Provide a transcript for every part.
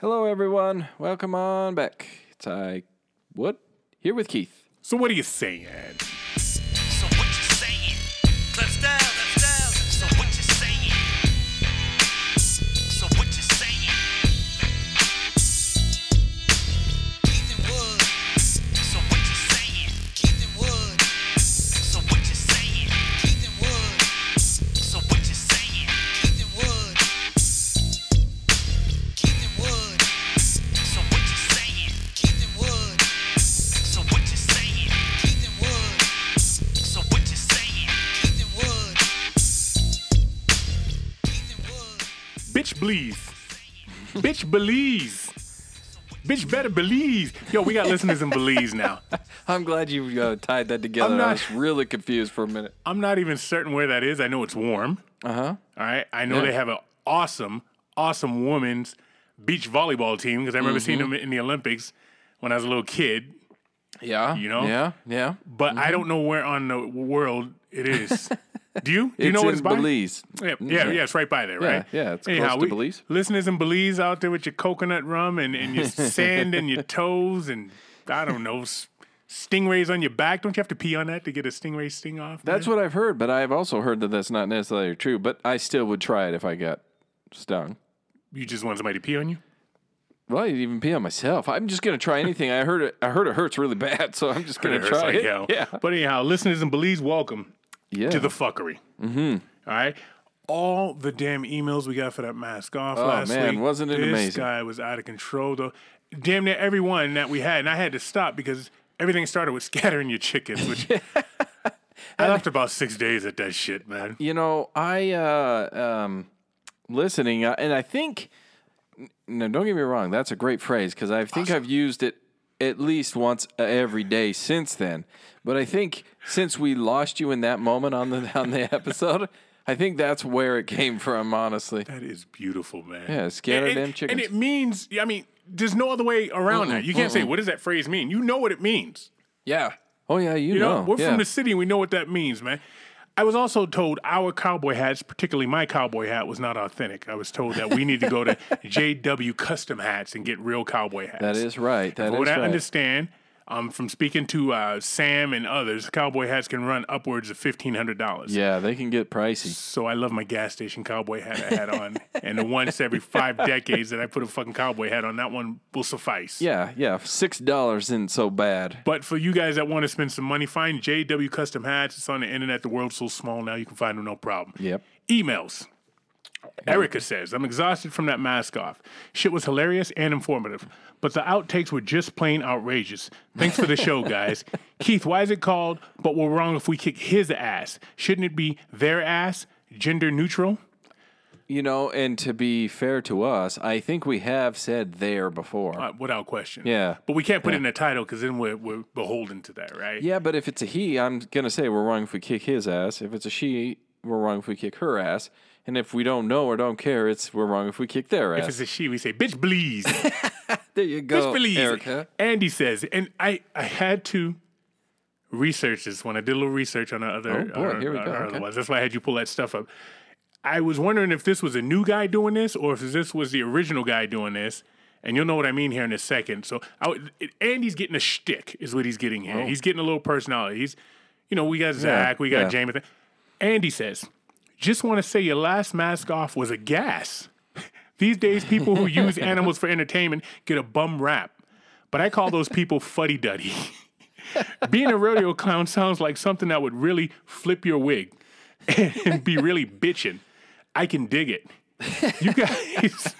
Hello, everyone. Welcome on back. It's I, what? Here with Keith. So what are you saying? Bitch, Belize. Bitch, better Belize. Yo, we got listeners in Belize now. I'm glad you uh, tied that together. I'm I not- was really confused for a minute. I'm not even certain where that is. I know it's warm. Uh huh. All right. I know Yeah. they have an awesome, awesome women's beach volleyball team because I remember seeing Mm-hmm. them in the Olympics when I was a little kid. Yeah. You know? Yeah. Yeah. But I don't know where on the world it is. Do you? Do you it's know what in it's by? Belize. Yeah, mm-hmm. yeah, yeah, it's right by there, right? yeah, it's close Anyhow, to we- Belize. Listeners in Belize out there with your coconut rum and, and your sand and your toes and I don't know, stingrays on your back. Don't you have to pee on that to get a stingray sting off? That's man? what I've heard, but I've also heard that that's not necessarily true. But I still would try it if I got stung. you just want somebody to pee on you. Well, I'd even pee on myself. I'm just gonna try anything. I heard it. I heard it hurts really bad, so I'm just gonna It try like it. hell. Yeah. But anyhow, listeners in Belize, welcome Yeah. to the fuckery. Mm-hmm. right. All the damn emails we got for that mask off Oh, last man, week. wasn't it this amazing? This guy was out of control, though. Damn near everyone that we had, and I had to stop because everything started with scattering your chickens, which I left about six days at that shit, man. You know, I uh, um, listening, uh, and I think. No, don't get me wrong. That's a great phrase because I think I've used it at least once every day since then. But I think since we lost you in that moment on the on the episode, I think that's where it came from. Honestly, That is beautiful, man. Yeah, scatter and, them and- chickens. And it means, I mean, there's no other way around that. You can't say, what does that phrase mean? You know what it means. yeah. Oh yeah, you, You know, know, we're yeah. from the city. We know what that means, man. I was also told our cowboy hats, particularly my cowboy hat, was not authentic. I was told that we need to go to JW Custom Hats and get real cowboy hats. That is right. That From is what I understand, um, from speaking to uh, Sam and others, cowboy hats can run upwards of fifteen hundred dollars. Yeah, they can get pricey. So I love my gas station cowboy hat I had on, and the once every five decades that I put a fucking cowboy hat on, that one will suffice. Yeah, yeah. Six dollars isn't so bad. But for you guys that want to spend some money, find JW Custom Hats. It's on the internet. The world's so small now, you can find them no problem. Yep. Emails. Erica says, I'm exhausted from that mask off. Shit was hilarious and informative, but the outtakes were just plain outrageous. Thanks for the show, guys. Keith, why is it called But We're Wrong If We Kick His Ass? Shouldn't it be their ass? Gender neutral? You know, and to be fair to us, I think we have said there before. Uh, without question. Yeah. But we can't put it in the title because then we're, we're beholden to that, right? Yeah, but if it's a he, I'm gonna say we're wrong if we kick his ass. If it's a she, we're wrong if we kick her ass. And if we don't know or don't care, it's we're wrong if we kick their ass. If it's a she, we say, bitch, please. there you go, Bitch, please. Erica. Andy says, and I, I had to research this when I did a little research on the other, Oh, boy, our- here we go, uh, our okay. ones. That's why I had you pull that stuff up. I was wondering if this was a new guy doing this or if this was the original guy doing this. And you'll know what I mean here in a second. So I, Andy's getting a shtick, is what he's getting here. Oh. He's getting a little personality. He's, you know, we got Zach, we got Oh. yeah. Jameson. Andy says, just want to say your last mask off was a gas. These days, people who use animals for entertainment get a bum rap. But I call those people fuddy duddy. Being a rodeo clown sounds like something that would really flip your wig and be really bitching. I can dig it. You guys,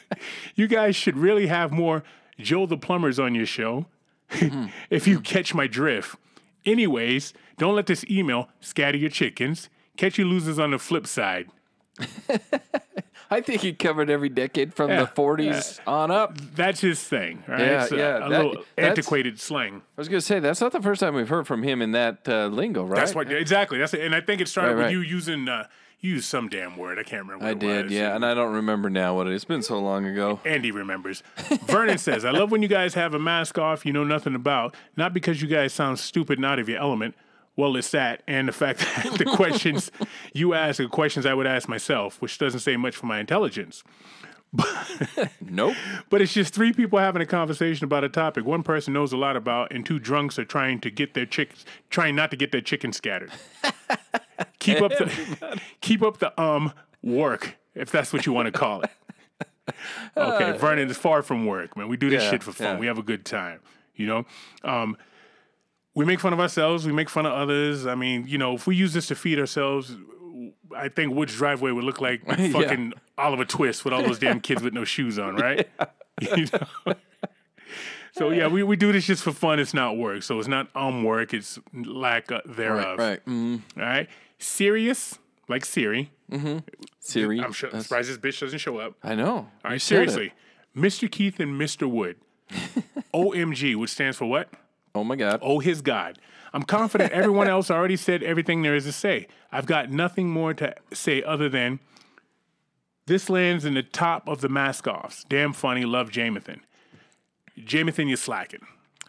you guys should really have more Joe the Plumbers on your show. Mm-hmm. if you catch my drift. Anyways, don't let this email scatter your chickens. Catch you losers on the flip side. I think he covered every decade from Yeah, the 40s on up. That's his thing, right? Yeah, yeah, a that- little antiquated slang. I was gonna say that's not the first time we've heard from him in that uh, lingo, right? That's what exactly. That's it. And I think it started Right, with right. you using uh, you used some damn word. I can't remember. What I it did, was. yeah, and I don't remember now what it is. It's been so long ago. Andy remembers. Vernon says, I love when you guys have a mask off you know nothing about, not because you guys sound stupid and out of your element. Well, it's that, and the fact that the questions you ask are questions I would ask myself, which doesn't say much for my intelligence. Nope. But it's just three people having a conversation about a topic one person knows a lot about, and two drunks are trying to get their chickens, trying not to get their chickens scattered. keep up the, keep up the um work, if that's what you want to call it. Okay, Vernon is far from work, man. We do this Yeah, shit for fun. yeah. We have a good time, you know. Um, we make fun of ourselves. We make fun of others. I mean, you know, if we use this to feed ourselves, I think Wood's driveway would look like fucking Oliver Twist with all those damn kids with no shoes on, right? You know? so yeah, we, we do this just for fun. It's not work. So it's not um work. It's lack thereof. Right. Mm, All right. Serious, like Siri. Siri. I'm sure, that's- surprised this bitch doesn't show up. I know. All right, You seriously. Mr. Keith and Mr. Wood. OMG, which stands for what? Oh my God. Oh, his God. I'm confident everyone else already said everything there is to say. I've got nothing more to say other than this lands in the top of the mask offs. Damn funny. Love Jamathan. Jamathan, you're slacking.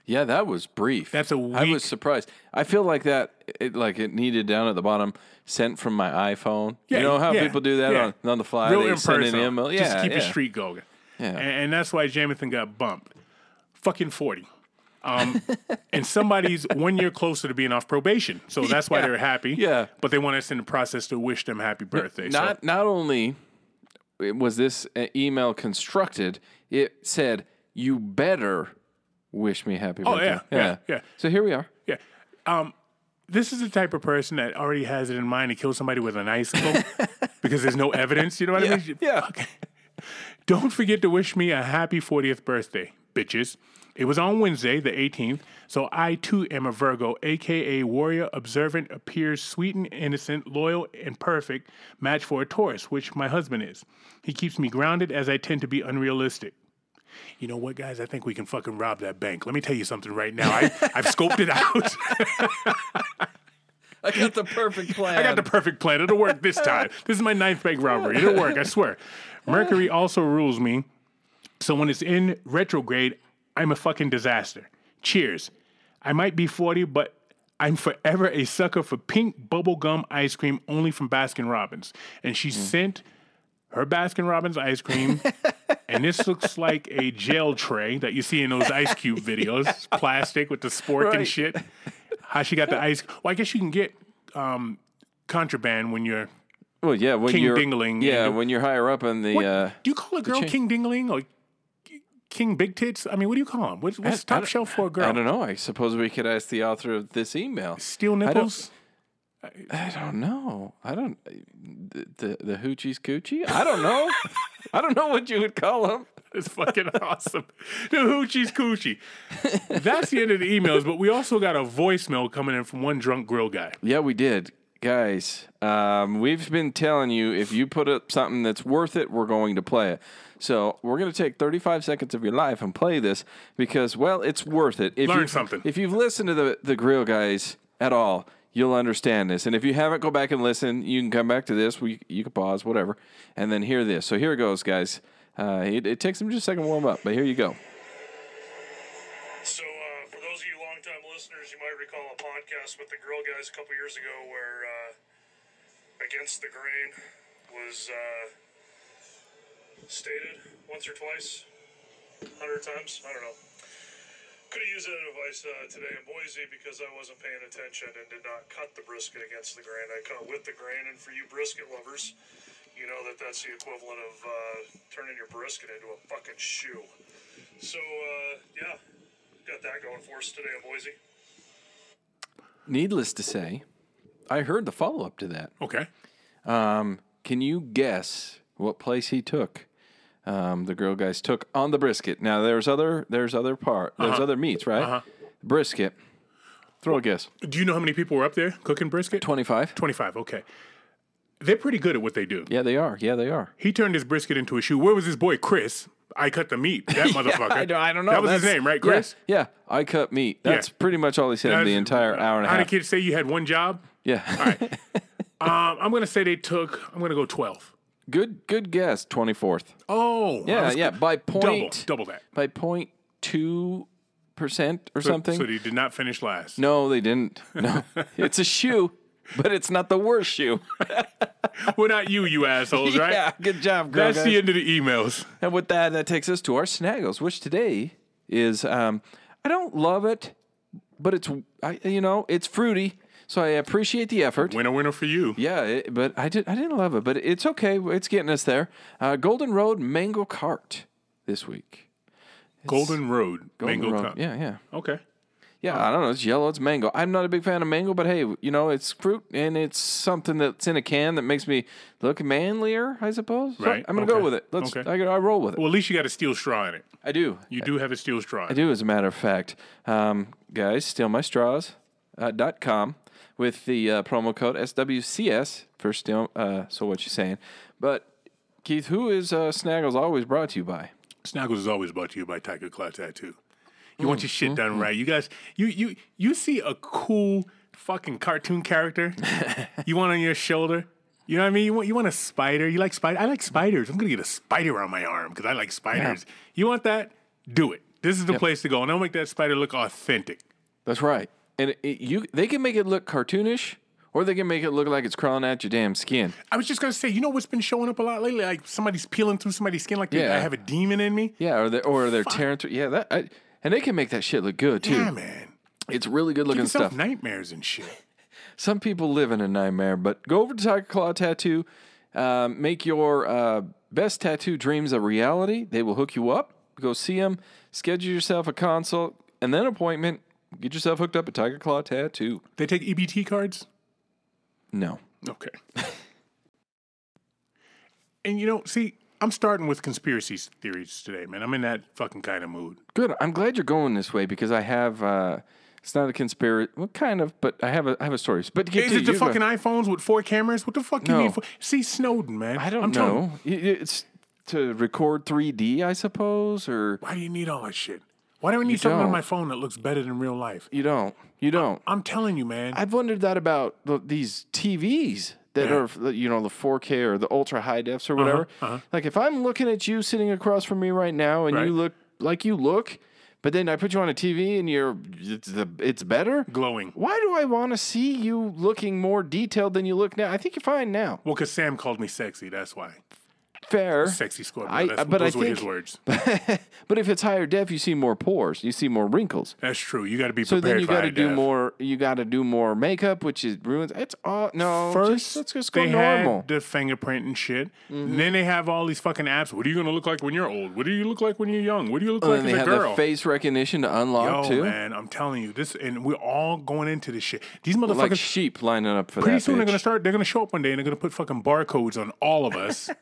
Yeah, that was brief. That's a I weak- was surprised. I feel like that, it, like it needed down at the bottom, sent from my iPhone. Yeah, you know how yeah, people do that yeah. on, on the fly? Real they send an email. Yeah, Just keep yeah. your street going. Yeah. And, and that's why Jamathan got bumped. Fucking 40. Um, and somebody's one year closer to being off probation. So that's why Yeah. they're happy. Yeah. But they want us in the process to wish them happy birthday. So- Not not only was this uh, email constructed, it said you better wish me happy Oh, birthday. yeah, yeah, yeah. So here we are. Yeah. Um, this is the type of person that already has it in mind to kill somebody with an icicle because there's no evidence. You know what I mean? Yeah. Okay. Don't forget to wish me a happy 40th birthday, bitches. It was on Wednesday, the 18th, so I too am a Virgo, aka warrior, observant, appears sweet and innocent, loyal and perfect, match for a Taurus, which my husband is. He keeps me grounded as I tend to be unrealistic. You know what, guys? I think we can fucking rob that bank. Let me tell you something right now. I, I've scoped it out. I got the perfect plan. I got the perfect plan. It'll work this time. This is my ninth bank robbery. It'll work, I swear. Mercury also rules me. So when it's in retrograde, I'm a fucking disaster. Cheers. I might be 40, but I'm forever a sucker for pink bubblegum ice cream only from Baskin Robbins. And she sent her Baskin Robbins ice cream. and this looks like a gel tray that you see in those Ice Cube videos. It's plastic with the spork and shit. How she got the ice. Well, I guess you can get um, contraband when you're. well, yeah, when King you're Dingling. Yeah, when you're higher up in the. What, Uh, do you call a girl King Dingling or King Big Tits? I mean, what do you call them? What's, what's I top don't- shelf for a girl? I don't know. I suppose we could ask the author of this email. Steel nipples? I don't know. I don't. The the, the hoochie's coochie. I don't know. I don't know what you would call them. It's fucking awesome. The hoochie's coochie. That's the end of the emails, but we also got a voicemail coming in from one drunk grill guy. Yeah, we did. Guys, um, we've been telling you if you put up something that's worth it, we're going to play it. So we're going to take 35 seconds of your life and play this because, well, it's worth it. If Learn you've- something. If you've listened to the, the grill guys at all, you'll understand this. And if you haven't, go back and listen. You can come back to this. We, you can pause, whatever, and then hear this. So here it goes, guys. Uh, it, it takes them just a second to warm up, but here you go. You a podcast with the Grill Guys a couple years ago where uh, Against the Grain was uh, stated once or twice, hundred times. I don't know. Could have used that advice uh, today in Boise because I wasn't paying attention and did not cut the brisket against the grain. I cut with the grain, and for you brisket lovers, you know that that's the equivalent of uh, turning your brisket into a fucking shoe. So, uh, yeah, got that going for us today in Boise. Needless to say, I heard the follow up to that. Okay. Um, can you guess what place he took? Um, the grill guys took on the brisket. Now there's other there's other part there's other meats, right? Brisket. Throw a guess. Do you know how many people were up there cooking brisket? Twenty five. 25. Okay. They're pretty good at what they do. Yeah, they are. Yeah, they are. He turned his brisket into a shoe. Where was his boy, Chris? I cut the meat. That motherfucker. I don't, I don't know. That was his name, right, Chris? Yeah, I cut meat. That's pretty much all he said That's- the entire hour and a half. How half. did kids say you had one job? yeah. Um, I'm gonna say they took. I'm gonna go 12. good good guess. Twenty fourth. Oh, I Yeah, was- yeah. By Double, point double that. by point two percent or So- something. So they did not finish last. no, they didn't. No. it's a shoe. But it's not the worst shoe. well, not you, you assholes, right? Yeah, good job, girl. That's guys. the end of the emails. And with that, that takes us to our snaggles, which today is um, I don't love it, but it's I, you know it's fruity, so I appreciate the effort. Winner, winner for you. Yeah, it, but I did I didn't love it, but it's okay. It's getting us there. Uh, Golden Road Mango Cart this week. Golden Road, Golden Mango Road. Cup. Yeah, yeah. Okay. Yeah, I don't know. It's yellow. It's mango. I'm not a big fan of mango, but hey, you know, it's fruit and it's something that's in a can that makes me look manlier, I suppose. So Right, I'm gonna go okay, with it. Let's. okay. I, I roll with it. Well, at least you got a steel straw in it. I do. You do have a steel straw. I do, as a matter of fact. Um, guys, stealmystraws uh, dot com with the uh, promo code SWCS for steal. Uh, so what you saying? But Keith, who is uh, Snaggles always brought to you by? Snaggles is always brought to you by Tiger Claw Tattoo. You want your shit done mm-hmm. right. You guys, you you you see a cool fucking cartoon character you want on your shoulder. You know what I mean? You want you want a spider. You like spider? I like spiders. I'm gonna get a spider on my arm because I like spiders. You want that? Do it. This is the place to go, and I'll make that spider look authentic. That's right. And it, it- you, they can make it look cartoonish, or they can make it look like it's crawling at your damn skin. I was just gonna say, you know what's been showing up a lot lately? Like somebody's peeling through somebody's skin, like they- I have a demon in me. Yeah, or they or they're tearing through. Yeah, that. I, and they can make that shit look good too. Yeah, man. It's really good looking stuff. nightmares and shit. Some people live in a nightmare, but go over to Tiger Claw Tattoo. Um, make your uh, best tattoo dreams a reality. They will hook you up. Go see them. Schedule yourself a consult and then appointment. Get yourself hooked up at Tiger Claw Tattoo. They take EBT cards. No. Okay. and you know, see, I'm starting with conspiracy theories today, man. I'm in that fucking kind of mood. Good. I'm glad you're going this way because I have. Uh, it's not a conspiracy. Well, kind of, but I have a I have a story. But to get Is to it the you go- fucking iPhones with four cameras? What the fuck No. you need for? See Snowden, man. I don't I'm you, know. It's to record 3D, I suppose, or why do you need all that shit? Why do I need something on don't. my phone that looks better than real life? you don't. You don't. I'm telling you, man. I've wondered that about the, these TVs that are, you know, the 4K or the ultra high defs or whatever. uh-huh. Like if I'm looking at you sitting across from me right now and Right. you look like you look, but then I put you on a TV and you're it's, the, it's better. Glowing. Why do I want to see you looking more detailed than you look now? I think you're fine now. Well, because Sam called me sexy. That's why. Fair. Sexy Scorpio. I- That's, but I those were his think- words. but if it's higher def, you see more pores, you see more wrinkles. That's true. You got to be prepared. So then you got to do def. more. You got to do more makeup, which is ruins. It's all no. First, just, let's just go they normal. Mm-hmm. had the fingerprint and shit. And then they have all these fucking apps. What are you gonna look like when you're old? What do you look like when you're young? What do you look and like they as have a girl? the face recognition to unlock Yo, too, man, I'm telling you this, and we're all going into this shit. These motherfuckers. like sheep lining up for pretty that. soon they're gonna start. They're gonna show up one day and they're gonna put fucking barcodes on all of us.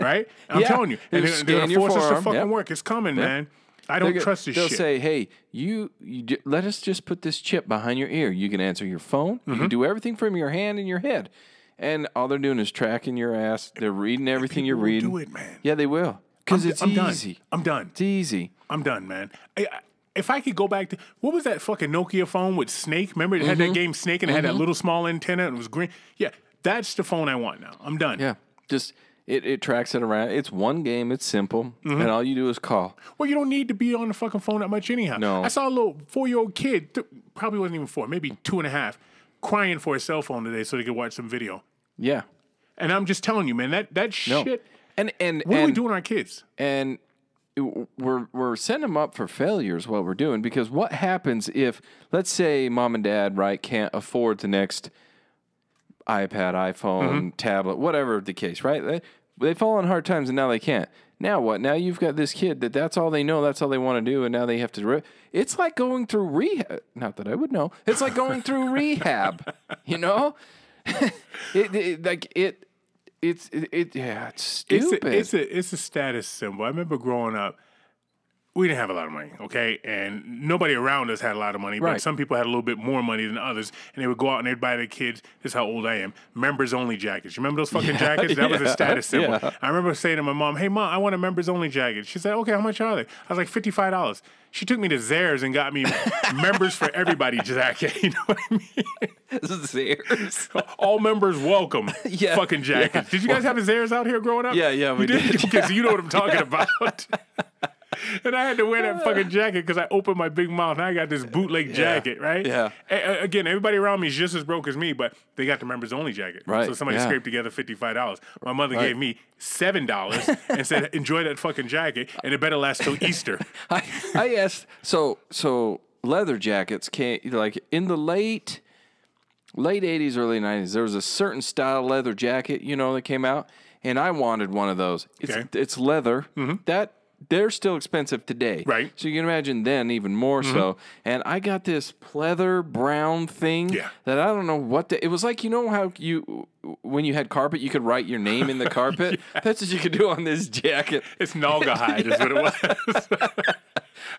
right? I'm Yeah. telling you, and they're, they're gonna force us to fucking yep. work. It's coming, man. I don't trust this They'll shit. say, "Hey, you, you j- let us just put this chip behind your ear. You can answer your phone. You Mm-hmm. can do everything from your hand and your head, and all they're doing is tracking your ass. They're reading everything you're reading. do it, man. Yeah, they will because it's I'm easy. done. I'm done. It's easy. I'm done, man. I, I, if I could go back to what was that fucking Nokia phone with Snake? Remember it had Mm-hmm. that game Snake and it had that little small antenna and it was green. Yeah, that's the phone I want now. I'm done. Yeah, just it, it tracks it around. It's one game. It's simple, Mm-hmm. and all you do is call. Well, you don't need to be on the fucking phone that much anyhow. No. I saw a little four year old kid, th- probably wasn't even four, maybe two and a half, crying for a cell phone today so they could watch some video. Yeah. And I'm just telling you, man, that that No. shit. And and What and, are we doing our kids? and we're we're setting them up for failure is what we're doing because what happens if let's say mom and dad right can't afford the next iPad, iPhone, Mm-hmm. tablet, whatever the case, right? They, they fall on hard times and now they can't. Now what? Now you've got this kid that that's all they know, that's all they want to do, and now they have to. Re- it's like going through rehab. Not that I would know. It's like going through rehab. You know, it, it like it. It's it, it yeah. It's It's stupid. a, it's a it's a status symbol. I remember growing up, we didn't have a lot of money, okay, and nobody around us had a lot of money. But Right. some people had a little bit more money than others, and they would go out and they'd buy their kids. This is how old I am. Members only jackets. You remember those fucking jackets? That was a status symbol. yeah. I remember saying to my mom, "Hey mom, I want a members only jacket." She said, "Okay, how much are they?" I was like, 55 dollars." She took me to Zayre's and got me members for everybody jacket. You know what I mean? Sears. All members welcome. Yeah, Fucking jackets. Did you guys have a Zayre's out here growing up? Yeah, yeah, we You did. okay, so you know what I'm talking about. and I had to wear that fucking jacket because I opened my big mouth and I got this bootleg jacket, right? Yeah. A- again, everybody around me is just as broke as me, but they got the members only jacket. Right, So somebody yeah. scraped together fifty five dollars. My mother gave me seven dollars and said, "Enjoy that fucking jacket, and it better last till Easter." I, I asked so so leather jackets came like in the late late 80s early 90s there was a certain style leather jacket you know that came out and I wanted one of those it's Okay. it's leather mm-hmm. that they're still expensive today Right. so you can imagine then even more mm-hmm. so and I got this pleather brown thing Yeah. that I don't know what the, it was like you know how you when you had carpet you could write your name in the carpet that's what you could do on this jacket It's Naugahyde, is what it was.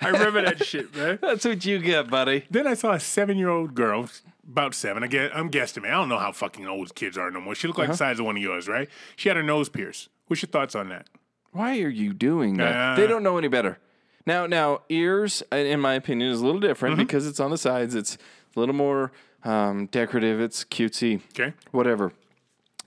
I remember that shit, man. that's what you get buddy Then I saw a seven year old girl, about seven. I guess, I'm guesstimating. I don't know how fucking old kids are no more. She looked like the size of one of yours, right? She had her nose pierced. What's your thoughts on that? Why are you doing that? Uh, they don't know any better. Now, now ears, in my opinion, is a little different Mm-hmm. because it's on the sides. It's a little more um, decorative. It's cutesy. Okay. Whatever.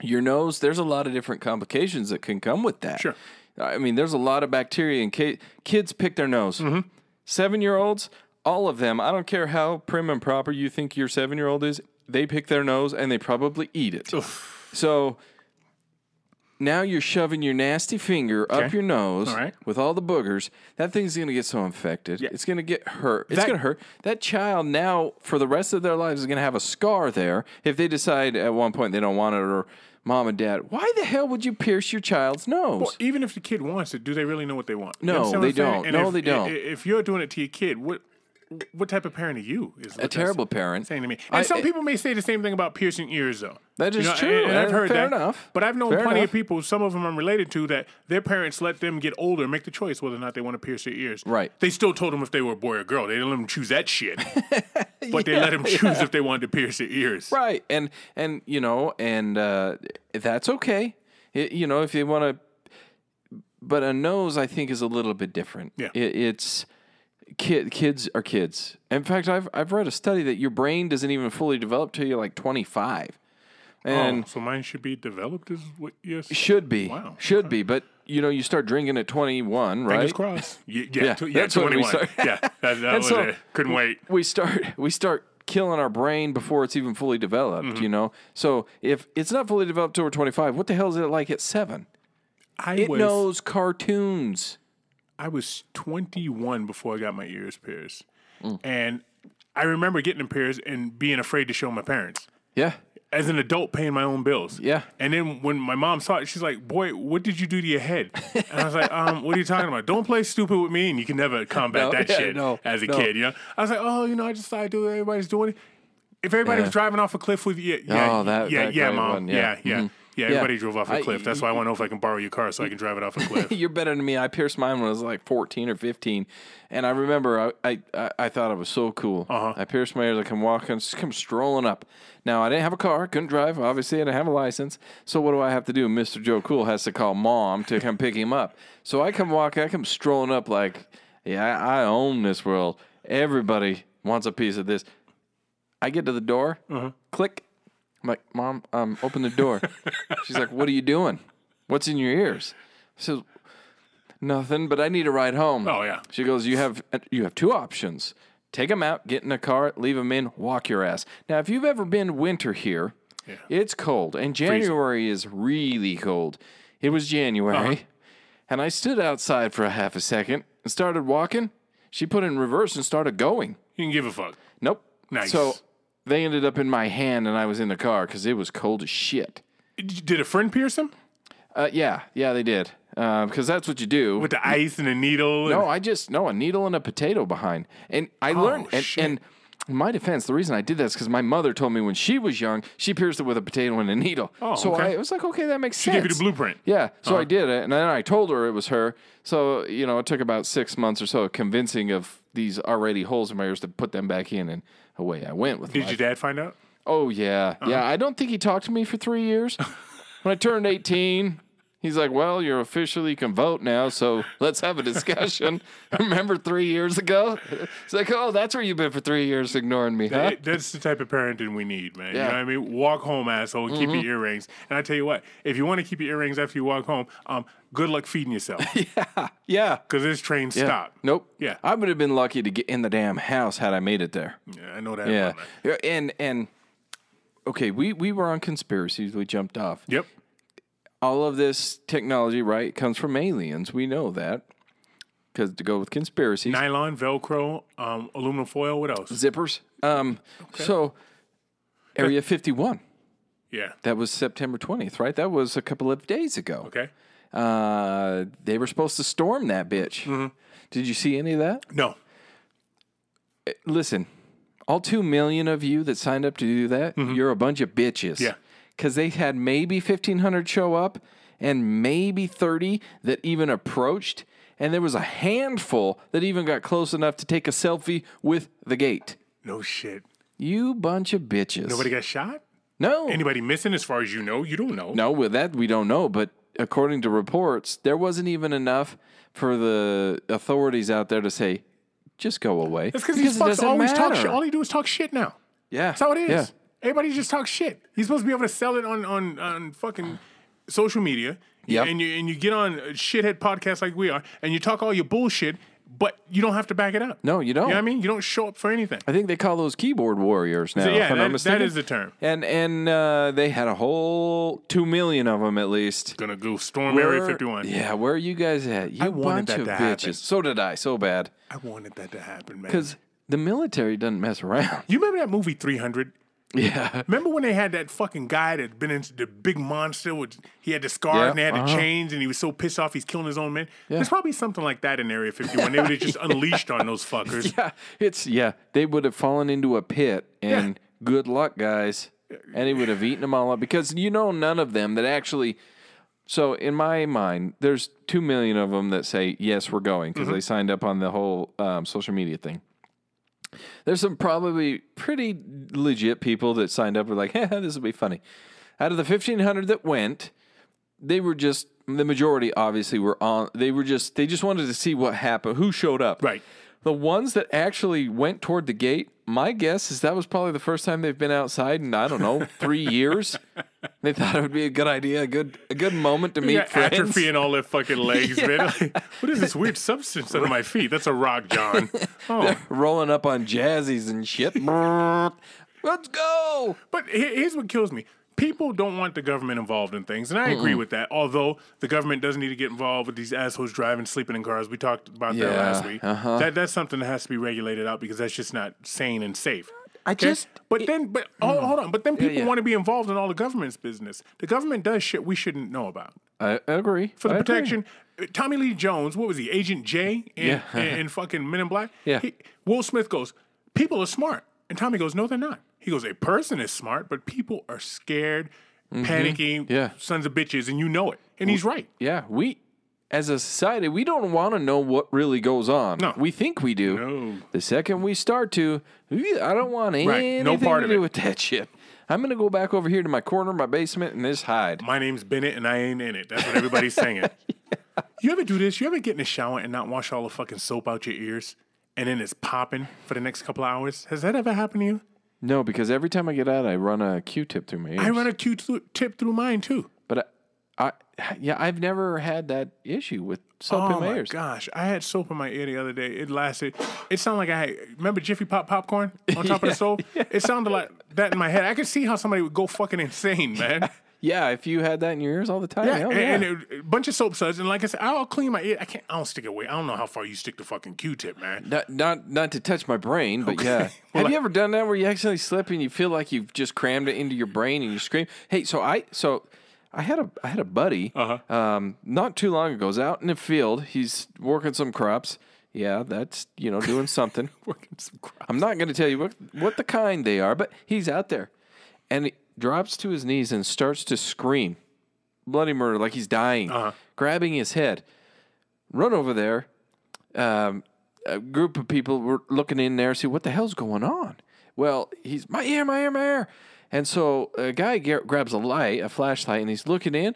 Your nose, there's a lot of different complications that can come with that. Sure. I mean, there's a lot of bacteria, and ki- kids pick their nose. Mm-hmm. Seven year olds, all of them. I don't care how prim and proper you think your seven year old is. They pick their nose and they probably eat it. So now you're shoving your nasty finger up Okay. your nose All right. with all the boogers. That thing's going to get so infected. It's going to get hurt. It's That- going to hurt. That child now, for the rest of their lives, is going to have a scar there if they decide at one point they don't want it or mom and dad. Why the hell would you pierce your child's nose? Well, even if the kid wants it, do they really know what they want? You No, understand what they I'm saying? don't. No, if- they don't. i- If you're doing it to your kid, what what type of parent are you? Is a terrible parent. saying to me. And I- some I- people may say the same thing about piercing ears, though. That is You know, true. And, and I've heard fair that. enough. But I've known Fair plenty enough. of people, some of them I'm related to, that their parents let them get older make the choice whether or not they want to pierce their ears. Right. They still told them if they were a boy or girl. They didn't let them choose that shit. but they let them choose if they wanted to pierce their ears. Right, and and you know, and uh, that's okay. It- you know, if you want to, but a nose, I think, is a little bit different. Yeah. It, it's kid, kids are kids. In fact, I've I've read a study that your brain doesn't even fully develop till you're like 25, and oh, so mine should be developed as what yes. should be, Wow. should be. But you know, you start drinking at 21, right? Fingers crossed. Yeah, yeah, Yeah, tw- yeah that's when we 21. start- yeah, that, that And was so- it. Couldn't wait. we start we start killing our brain before it's even fully developed Mm-hmm. you know so if it's not fully developed till we're 25 what the hell is it like at 7 I it was knows cartoons I was 21 before I got my ears pierced, Mm. and I remember getting them pierced and being afraid to show my parents. yeah As an adult, paying my own bills. Yeah. And then when my mom saw it, she's like, "Boy, what did you do to your head?" And I was like, "Um, what are you talking about? Don't play stupid with me." And you can never combat No, that yeah, shit no, as a no. kid. You know. I was like, "Oh, you know, I just thought I'd do what everybody's doing." If everybody Yeah. was driving off a cliff with you, yeah, Oh, that- yeah, that yeah, mom, one, yeah, yeah. yeah, yeah. Everybody drove off a I- cliff. That's why I want to know if I can borrow your car so I can drive it off a cliff. You're better than me. I pierced mine when I was like 14 or 15, and I remember I I, I, I thought it was so cool. Uh-huh. I pierced my ears. I come walking, just come strolling up. Now I didn't have a car, couldn't drive. Obviously, I didn't have a license. So what do I have to do? Mr. Joe Cool has to call mom to come pick him up. So I come walking. I come strolling up like, yeah, I, I own this world. Everybody wants a piece of this. I get to the door, Uh-huh. click. I'm like, Mom, um, open the door. She's like, What are you doing? What's in your ears? I says, Nothing, but I need a ride home. Oh, yeah. She goes, You have you have two options. Take them out, get in a car, leave them in, walk your ass. Now, if you've ever been winter here, yeah. it's cold, and January is really cold. It was January, Uh-huh. and I stood outside for a half a second and started walking. She put in reverse and started going. You can give a fuck. Nope. Nice. So they ended up in my hand, and I was in the car because it was cold as shit. Did a friend pierce him Uh, yeah, yeah, they did. Because that's what you do. with the ice and a needle? and- no, I just no a needle and a potato behind, and I learned. And, Oh, and in my defense, the reason I did that is because my mother told me when she was young, she pierced it with a potato and a needle. Oh, so okay. I was like, okay, that makes She sense. She gave you the blueprint. Uh-huh. Yeah, so I did it, and then I told her it was her. So you know, it took about six months or so of convincing of these already holes in my ears to put them back in, and away I went with Did life. your dad find out? Oh yeah, Uh-huh. yeah. I don't think he talked to me for three years. when I turned eighteen, He's like, well, you're officially can vote now, so let's have a discussion. Remember three years ago? It's like, oh, that's where you've been for three years, ignoring me, huh? That- That's the type of parenting we need, man. You Yeah. Mm-hmm. know what I mean? Walk home, asshole. Keep your earrings. And I tell you what, if you want to keep your earrings after you walk home, um, good luck feeding yourself Yeah. Yeah. Because this train Yeah. stopped. Nope. Yeah. I would have been lucky to get in the damn house had I made it there. Yeah, I know that. Yeah. one, And and okay, we we were on conspiracies. We jumped off. Yep. All of this technology, right, comes from aliens. We know that because to go with conspiracies, Nylon, Velcro, um, aluminum foil. What else? zippers. Um. So, Area Fifty One. Yeah. That was September twentieth, right? That was a couple of days ago. Okay. Uh, they were supposed to storm that bitch. Mm-hmm. Did you see any of that? No. listen, all two million of you that signed up to do that, you're a bunch of bitches. Mm-hmm. Yeah. Because they had maybe 1,500 show up and maybe 30 that even approached. And there was a handful that even got close enough to take a selfie with the gate. No shit. You bunch of bitches. Nobody got shot? no. Anybody missing as far as you know? You don't know. No, with that we don't know, but according to reports, there wasn't even enough for the authorities out there to say, just go away. That's because these fucks always talk shit. All he do is talk shit now. Yeah. That's how it is. Yeah. Everybody just talks shit. He's supposed to be able to sell it on on on fucking social media. Yeah. And you and you get on shithead podcasts like we are, and you talk all your bullshit, but you don't have to back it up. No, you don't. You know what I mean? You don't show up for anything. I think they call those keyboard warriors now. yeah, if I'm that- that is the term. And and uh, they had a whole two million of them at least. Gonna go storm Area 51. Yeah, where are you guys at? You I wanted bunch that of to bitches. happen. So did I. So bad. I wanted that to happen, man. Because the military doesn't mess around. you remember that movie 300? Yeah. Remember when they had that fucking guy that been into the big monster? With, he had the scars Yeah, and they had the uh-huh. chains, and he was so pissed off he's killing his own men. There's probably something like that in Area 51. They would have just unleashed on those fuckers. Yeah. It's yeah. They would have fallen into a pit and good luck, guys. And he would have eaten them all up because you know none of them that actually. So in my mind, there's two million of them that say yes, we're going because they signed up on the whole um, social media thing. There's some probably pretty legit people that signed up. Were like, "Hey, this will be funny." Out of the 1,500 that went, they were just the majority. Obviously, were on. They were just they just wanted to see what happened, who showed up. Right. The ones that actually went toward the gate, my guess is that was probably the first time they've been outside in I don't know three years. They thought it would be a good idea, a good a good moment to meet got friends. atrophy in all their fucking legs, man. Like, what is this weird substance under my feet? That's a rock, John. Oh, rolling up on jazzies and shit. Let's go. but here's what kills me. People don't want the government involved in things, and I agree with that. Although the government doesn't need to get involved with these assholes driving, sleeping in cars. We talked about that last week. uh-huh. That that's something that has to be regulated out because that's just not sane and safe. I Okay? just- but then, but hold, hold on. But then people yeah. want to be involved in all the government's business. The government does shit we shouldn't know about. I agree. for the I protection. uh, Tommy Lee Jones, what was he, Agent J in, Yeah. in, in fucking Men in Black? Yeah. He, Will Smith goes, people are smart. And Tommy goes, no, they're not. He goes, a person is smart, but people are scared, panicking, Mm-hmm. Yeah. sons of bitches, and you know it. And he's right. Yeah, we as a society, we don't want to know what really goes on. No. We think we do. No. The second we start to, I don't want anything no part to of do it. with that shit. I'm gonna go back over here to my corner, my basement, and just hide. My name's Bennett, and I ain't in it. That's what everybody's saying. You ever do this? You ever get in the shower and not wash all the fucking soap out your ears? And then it's popping for the next couple of hours. Has that ever happened to you? No, because every time I get out, I run a Q-tip through my ears. I run a Q-tip through mine too. but I, I, yeah, I've never had that issue with soap Oh in my, my ears. gosh! I had soap in my ear the other day. It lasted. It sounded like I had. Remember Jiffy Pop popcorn on top of the stove? It sounded like that in my head. I could see how somebody would go fucking insane, man. Yeah, if you had that in your ears all the time, Yeah, hell and, yeah. and a bunch of soap suds. And like I said, I'll clean my ear. I can't. I don't stick it away. I don't know how far you stick the fucking Q-tip, man. Not, not not to touch my brain, but yeah. Well, Have you ever done that where you accidentally slip and you feel like you've just crammed it into your brain and you scream? Hey, so I so I had a I had a buddy Uh-huh. um, not too long ago. Was out in the field. He's working some crops. Yeah, that's you know doing something. Working some crap. I'm not going to tell you what what the kind they are, but he's out there, and drops to his knees and starts to scream, bloody murder, like he's dying, Uh-huh. grabbing his head. Run over there. Um, a group of people were looking in there, see what the hell's going on. Well, he's my ear, my ear, my ear, and so a guy grabs a light, a flashlight, and he's looking in.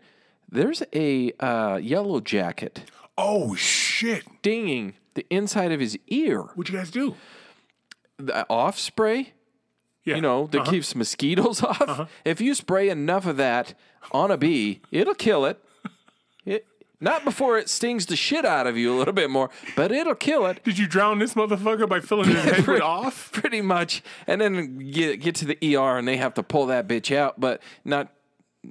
There's a uh, yellow jacket Oh shit! dinging the inside of his ear. What'd you guys do? The off spray, Yeah, you know, that Uh-huh. keeps mosquitoes off. If you spray enough of that on a bee, it'll kill it. It not before it stings the shit out of you a little bit more, but it'll kill it. Did you drown this motherfucker by filling his head with off? pretty much, and then get get to the ER and they have to pull that bitch out, but not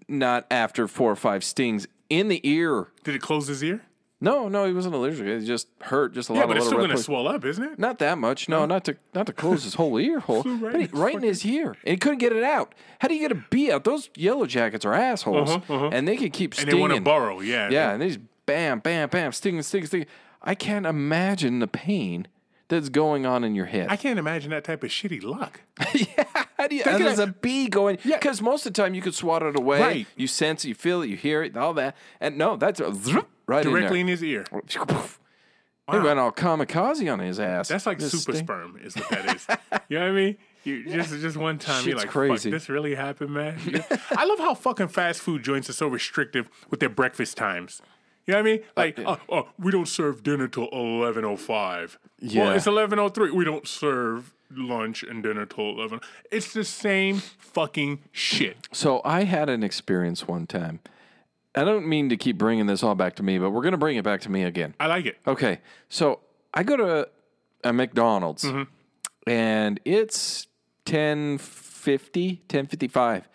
not after four or five stings in the ear. Did it close his ear? No, no, he wasn't allergic. It just hurt just a Yeah, lot but it's still gonna swell up, isn't it? Not that much. No, not to not to close his whole ear hole, right but he, in right in his ear, and he couldn't get it out. How do you get a bee out? Those yellow jackets are assholes, and they can keep Uh-huh, And they want to burrow. Yeah. Yeah, and they just bam, bam, bam, stinging, stinging, stinging. I can't imagine the pain that's going on in your head. I can't imagine that type of shitty luck. Yeah, how do you? And there's a bee going. Yeah, because most of the time you could swat it away. Right. You sense it, you feel it, you hear it, all that. And no, that's a right Directly in in his ear. there. They went all kamikaze on his ass. That's like Just super sting- sperm, is what that is. you know what I mean? You just just one time you're like, crazy. fuck, this really happened, man. Yeah. I love how fucking fast food joints are so restrictive with their breakfast times. You know what I mean? Uh, like, oh, oh, we don't serve dinner till eleven oh five. Yeah. Well, it's eleven oh three. We don't serve lunch and dinner till eleven. It's the same fucking shit. So I had an experience one time. I don't mean to keep bringing this all back to me, but we're going to bring it back to me again. I like it. Okay, so I go to a McDonald's Mm-hmm. and it's 1050, 1055.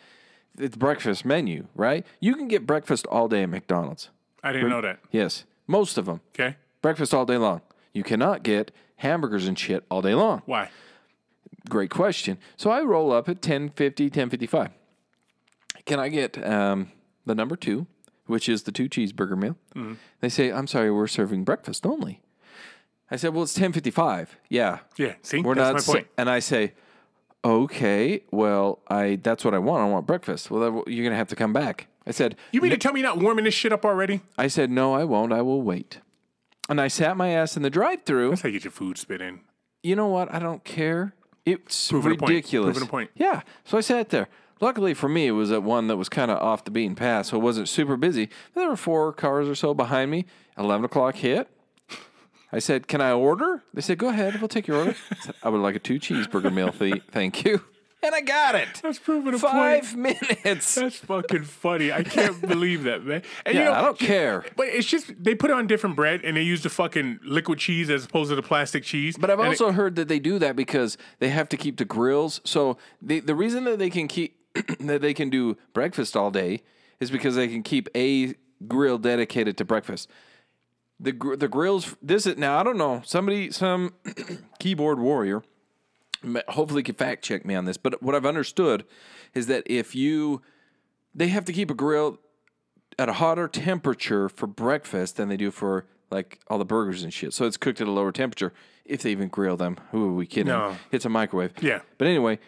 It's breakfast menu, right? You can get breakfast all day at McDonald's. I didn't know that. Yes, most of them. Okay. Breakfast all day long. You cannot get hamburgers and shit all day long. Why? Great question. So I roll up at 1050, 1055. Can I get um, the number two, which is the two cheeseburger meal? Mm-hmm. They say, I'm sorry, we're serving breakfast only. I said, well, it's 1055. Yeah. Yeah. See, We're that's not my point. and I say, okay, well, I that's what I want. I want breakfast. Well, then you're going to have to come back. I said, You mean to tell me you're not warming this shit up already? I said, no, I won't. I will wait. And I sat my ass in the drive-through. That's how you get your food spit in. you know what? I don't care. It's Proving a point. ridiculous. Proving a point. Yeah. So I sat there. Luckily for me, it was at one that was kind of off the beaten path, so it wasn't super busy. There were four cars or so behind me. Eleven o'clock hit. I said, "Can I order?" They said, "Go ahead. We'll take your order." I said, "I would like a two cheeseburger meal, th- thank you." And I got it. That's proving a Five point. minutes. That's fucking funny. I can't believe that, man. And yeah, you know, I don't care. But it's just they put it on different bread and they use the fucking liquid cheese as opposed to the plastic cheese. But I've And it- also heard that they do that because they have to keep the grills. So the the reason that they can keep that they can do breakfast all day is because they can keep a grill dedicated to breakfast. The gr- the grills. This is now I don't know somebody some keyboard warrior. Hopefully, can fact check me on this. But what I've understood is that if you they have to keep a grill at a hotter temperature for breakfast than they do for like all the burgers and shit. So it's cooked at a lower temperature if they even grill them. Who are we kidding? No. It's a microwave. Yeah. But anyway,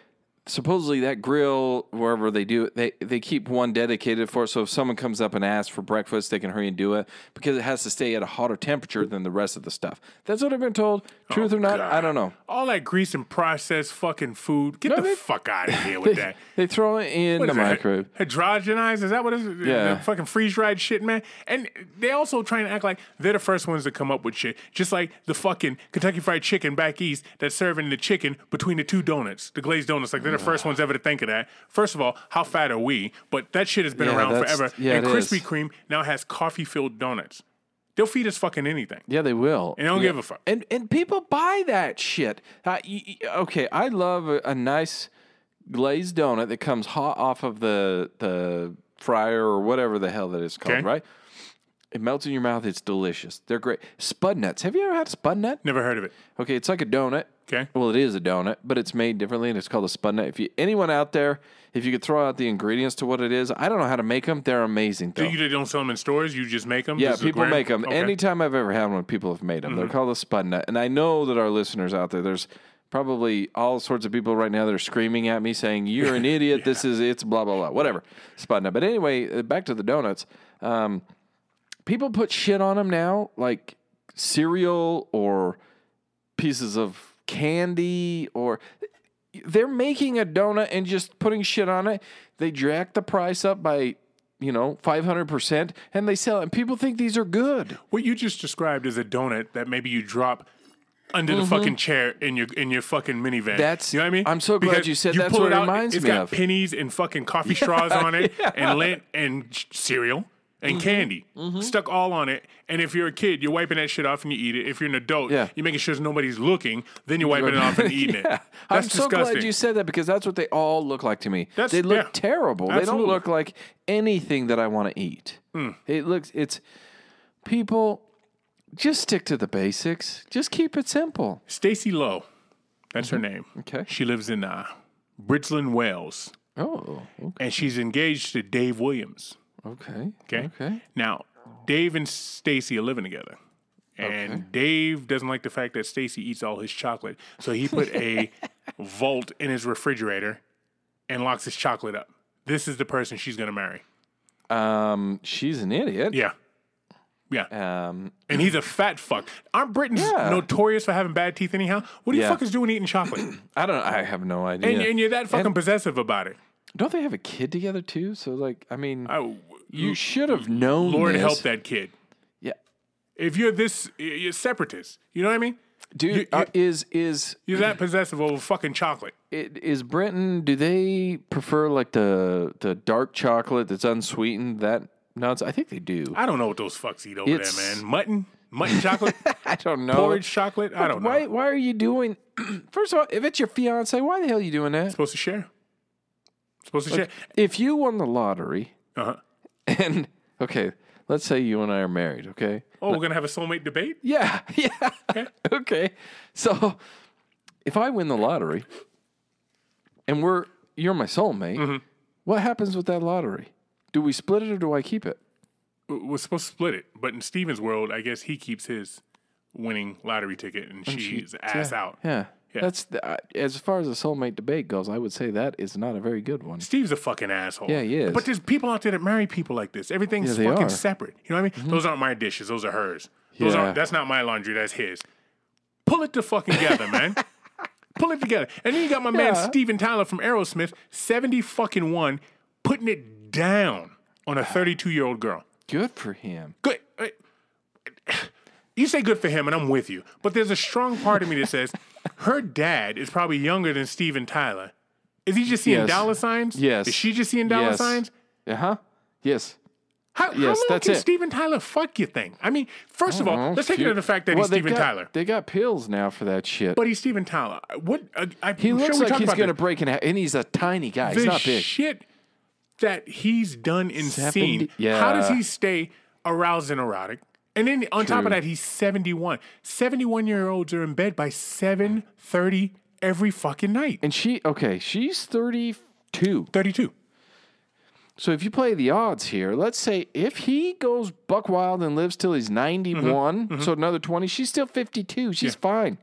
supposedly that grill wherever they do it, they they keep one dedicated for it. So if someone comes up and asks for breakfast, they can hurry and do it because it has to stay at a hotter temperature than the rest of the stuff. That's what I've been told. Truth oh, or not, I don't know. all that grease and processed fucking food. Get No, the they- fuck out of here with that. They throw it in What the microwave. Hydrogenized? Is that what it is? Yeah. The fucking freeze dried shit, man. And they also try and act like they're the first ones to come up with shit. Just like the fucking Kentucky Fried Chicken back east that's serving the chicken between the two donuts, the glazed donuts. Like they're the first ones ever to think of that. First of all, how fat are we? But that shit has been Yeah, around that's- forever. yeah, and it Krispy. Kreme now has coffee filled donuts. They'll feed us fucking anything. Yeah, they will. And they don't Yeah. give a fuck. And and people buy that shit. Uh, y- y- okay, I love a, a nice glazed donut that comes hot off of the the fryer or whatever the hell that is called. Okay. Right? It melts in your mouth. It's delicious. They're great. Spud nuts. Have you ever had spud nut? Never heard of it. Okay, it's like a donut. Okay. Well, it is a donut, but it's made differently, and it's called a spud nut. If you anyone out there, if you could throw out the ingredients to what it is, I don't know how to make them. They're amazing. Though. You don't sell them in stores. You just make them. Yeah, people make them. Anytime I've ever had one, people have made them. Mm-hmm. They're called a spud nut. And I know that our listeners out there, there's probably all sorts of people right now that are screaming at me saying, You're an idiot. This is, it's blah, blah, blah. Whatever. Spud nut. But anyway, uh, back to the donuts. Um, people put shit on them now, like cereal or pieces of candy or they're making a donut and just putting shit on it. They jack the price up by you know, 500%, and they sell it. And people think these are good. What you just described is a donut that maybe you drop under the fucking chair in your in your fucking minivan. Mm-hmm. That's- you know what I mean. I'm so glad you said that's what it out, reminds It's me got of. pennies and fucking coffee straws on it, and lint and cereal and Mm-hmm. candy stuck all on it. And if you're a kid, you're wiping that shit off and you eat it. If you're an adult, Yeah. you're making sure nobody's looking. Then you're wiping it off and eating it. That's I'm so disgusting. glad you said that because that's what they all look like to me. That's- they look yeah. terrible. They don't look like anything that I want to eat. Hmm. It looks it's people just stick to the basics. Just keep it simple. Stacy Lowe, that's her name. Mm-hmm. Okay. She lives in uh, Bridgend, Wales, Oh, and she's engaged to Dave Williams. Okay. Okay. Okay. Now, Dave and Stacy are living together. And Dave doesn't like the fact that Stacy eats all his chocolate. So he put a vault in his refrigerator and locks his chocolate up. This is the person she's going to marry. Um, she's an idiot. Yeah. Yeah. Um, And he's a fat fuck. Aren't Britons Yeah. notorious for having bad teeth anyhow? What are you Yeah. fuckers doing eating chocolate? I don't. I have no idea. and, and you're that fucking And- possessive about it. don't they have a kid together too? So like, I mean, Oh, you should have known. Lord this. help that kid. Yeah, If you're this, you're separatist. You know what I mean? dude. You- uh, is is You're that possessive over fucking chocolate. it, is Britain? Do they prefer like the the dark chocolate that's unsweetened? That nuts? I think they do. I don't know what those fucks eat over It's- there, man. Mutton, mutton chocolate, I don't know. porridge chocolate. I don't know. Why? Why are you doing? First of all, if it's your fiance, why the hell are you doing that? Supposed to share. Supposed to share. If you won the lottery, Uh huh. And okay, let's say you and I are married, okay? Oh, we're gonna have a soulmate debate. Yeah, yeah. Okay. okay. So if I win the lottery and we're you're my soulmate, Mm-hmm. what happens with that lottery? Do we split it or do I keep it? We're supposed to split it, but in Steven's world, I guess he keeps his winning lottery ticket, and she's ass yeah. out. Yeah. Yeah. That's the, uh, as far as the soulmate debate goes. I would say that is not a very good one. Steve's a fucking asshole. Yeah, he is. But there's people out there that marry people like this. Everything's Yeah, they fucking are. Mm-hmm. separate. You know what I mean? Those aren't my dishes. Those are hers. Those Yeah. aren't. That's not my laundry. That's his. Pull it to fucking together, man. Pull it together. And then you got my man Yeah. Steven Tyler from Aerosmith, seventy fucking one, putting it down on a thirty-two year old girl. Good for him. Good. uh, You say good for him, and I'm with you. But there's a strong part of me that says her dad is probably younger than Steven Tyler. Is he just seeing Yes. dollar signs? Yes. Is she just seeing dollar Yes. signs? Uh huh. Yes. How, Yes, how long that's can it. Steven Tyler fuck you think? I mean, first of all, Oh, let's take it to the fact that Well, he's Steven got- Tyler. They got pills now for that shit. But he's Steven Tyler. What? Uh, I, he looks sure like he's going to break in and he's a tiny guy. He's not big. shit that he's done in 70 scene. How does he stay aroused and erotic? And then on top of that, he's 71. 71 year olds are in bed by 7.30 every fucking night. And she, okay, she's 32. 32. So if you play the odds here, let's say if he goes buck wild and lives till he's mm-hmm. 91, mm-hmm. so another 20, she's still 52. She's fine.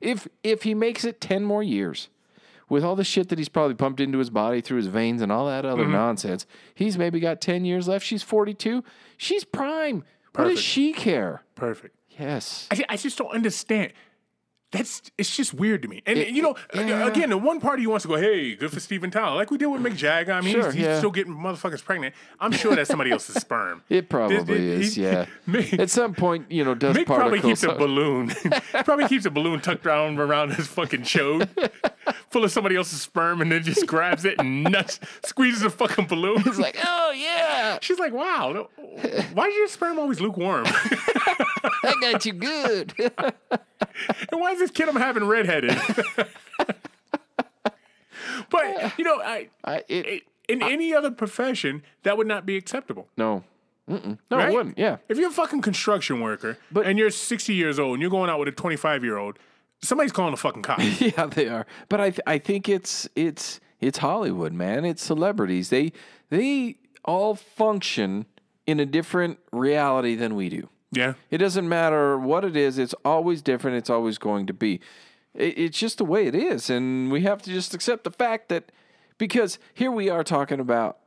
If if he makes it 10 more years with all the shit that he's probably pumped into his body through his veins and all that other mm-hmm. nonsense, he's maybe got 10 years left. She's 42. She's prime. What does she care? Perfect. Yes. I, I just don't understand. That's it's just weird to me. And It- you know, yeah. again, the one party who wants to go, "Hey, good for Steven Tyler," like we did with Mick Jagger. I mean, Sure, he's, he's yeah. still getting motherfuckers pregnant. I'm sure that's somebody else's sperm. It probably is, he- yeah. Mick, At some point, you know, dust Mick probably keeps a balloon. probably keeps a balloon tucked around around his fucking chode, full of somebody else's sperm, and then just grabs it and nuts, squeezes a fucking balloon. It's like, oh yeah, She's like, "Wow, why is your sperm always lukewarm? I got you good. and why is this kid I'm having redheaded?" but you know, I, I, it, in any other profession, that would not be acceptable. no, Mm-mm. no, right? it wouldn't. Yeah, If you're a fucking construction worker But- and you're 60 years old and you're going out with a 25 year old, somebody's calling the fucking cops. yeah, they are. But I, th- I think it's, it's, it's Hollywood, man. It's celebrities. They, they all function in a different reality than we do. Yeah. It doesn't matter what it is. It's always different. It's always going to be. It, it's just the way it is, and we have to just accept the fact that because here we are talking about,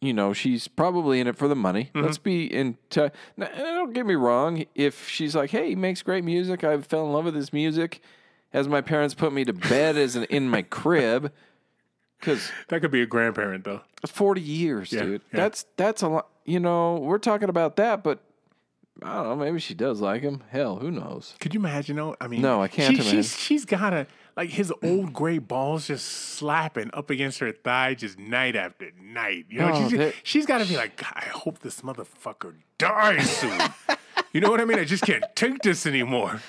you know, she's probably in it for the money. Mm-hmm. Let's be in. T- now, don't get me wrong. If she's like, "Hey, he makes great music. I fell in love with his music," as my parents put me to bed as an, in my crib. Because That could be a grandparent though. 40 years, Yeah, dude. yeah. That's that's a lot. You know, we're talking about that, but I don't know. Maybe she does like him. Hell, who knows? Could you imagine though? I mean, No, I can't she, imagine. She's, she's got a like his old gray balls just slapping up against her thigh just night after night. You know, Oh, she's, that- she's got to be like, God, I hope this motherfucker dies soon. you know what I mean? I just can't take this anymore.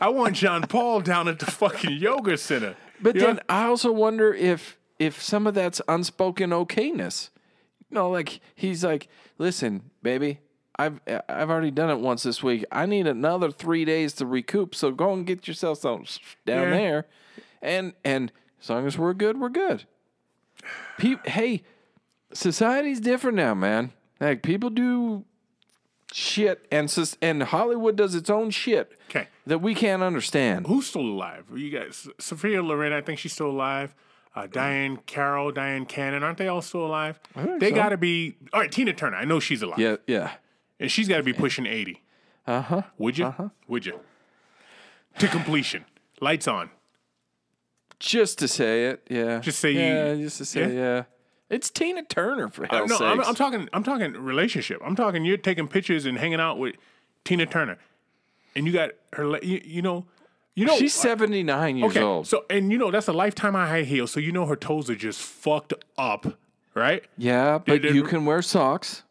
I want John Paul down at the fucking yoga center. But You know? then I also wonder if if some of that's unspoken okayness. You know, like he's like, listen, baby, I've I've already done it once this week. I need another three days to recoup. So go and get yourself some down Yeah. there, and and as long as we're good, we're good. Pe- hey, society's different now, man. Like people do shit, and sus- and Hollywood does its own shit okay. that we can't understand. Who's still alive? You guys, Sophia Loren, I think she's still alive. Uh, Diahann Carroll, Dyan Cannon, aren't they all still alive? They so. got to be. All right, Tina Turner, I know she's alive. Yeah, yeah. And she's got to be pushing 80. Uh huh. Would you? Would you? To completion. Lights on. Just to say it, yeah. Just say you- just to say yeah? yeah. It's Tina Turner for hell's no, I'm. I'm talking. I'm talking relationship. I'm talking. You're taking pictures and hanging out with Tina Turner, and you got her. You, you know. You know. She's seventy nine years okay. old. So and you know that's a lifetime of high heels. So you know her toes are just fucked up, right? yeah, but did- you can wear socks.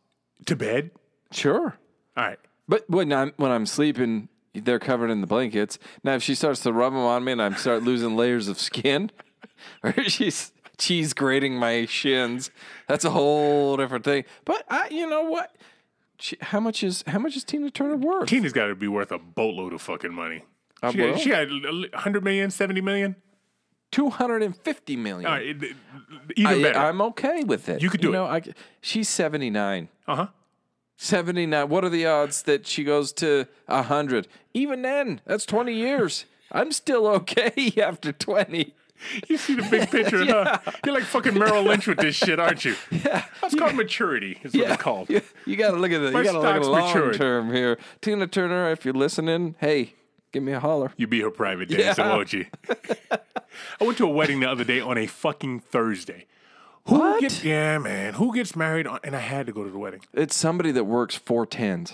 To bed. Sure. All right. But when I'm when I'm sleeping, they're covered in the blankets. Now, if she starts to rub them on me and I start losing layers of skin, or she's cheese grating my shins, that's a whole different thing. But I, you know what? She, how much is how much is Tina Turner worth? Tina's got to be worth a boatload of fucking money. Uh, She well. she got 100 million, 70 million. Two hundred and fifty million. All right, it- it- even I, better. I'm okay with it. You could do know, it. I, she's 79. Uh huh. 79. What are the odds that she goes to 100? Even then, that's 20 years. I'm still okay after 20. You see the big picture, huh? You're like fucking Merrill Lynch with this shit, aren't you? Yeah. That's called maturity, is what it's called. You, you got to look at the, My you got to look at stock's the long matured. term here. Tina Turner, if you're listening, hey, give me a holler. You be her private dancer, Yeah. won't you? I went to a wedding the other day on a fucking Thursday. Who What? gets yeah, man? Who gets married on and I had to go to the wedding. It's somebody that works four tens.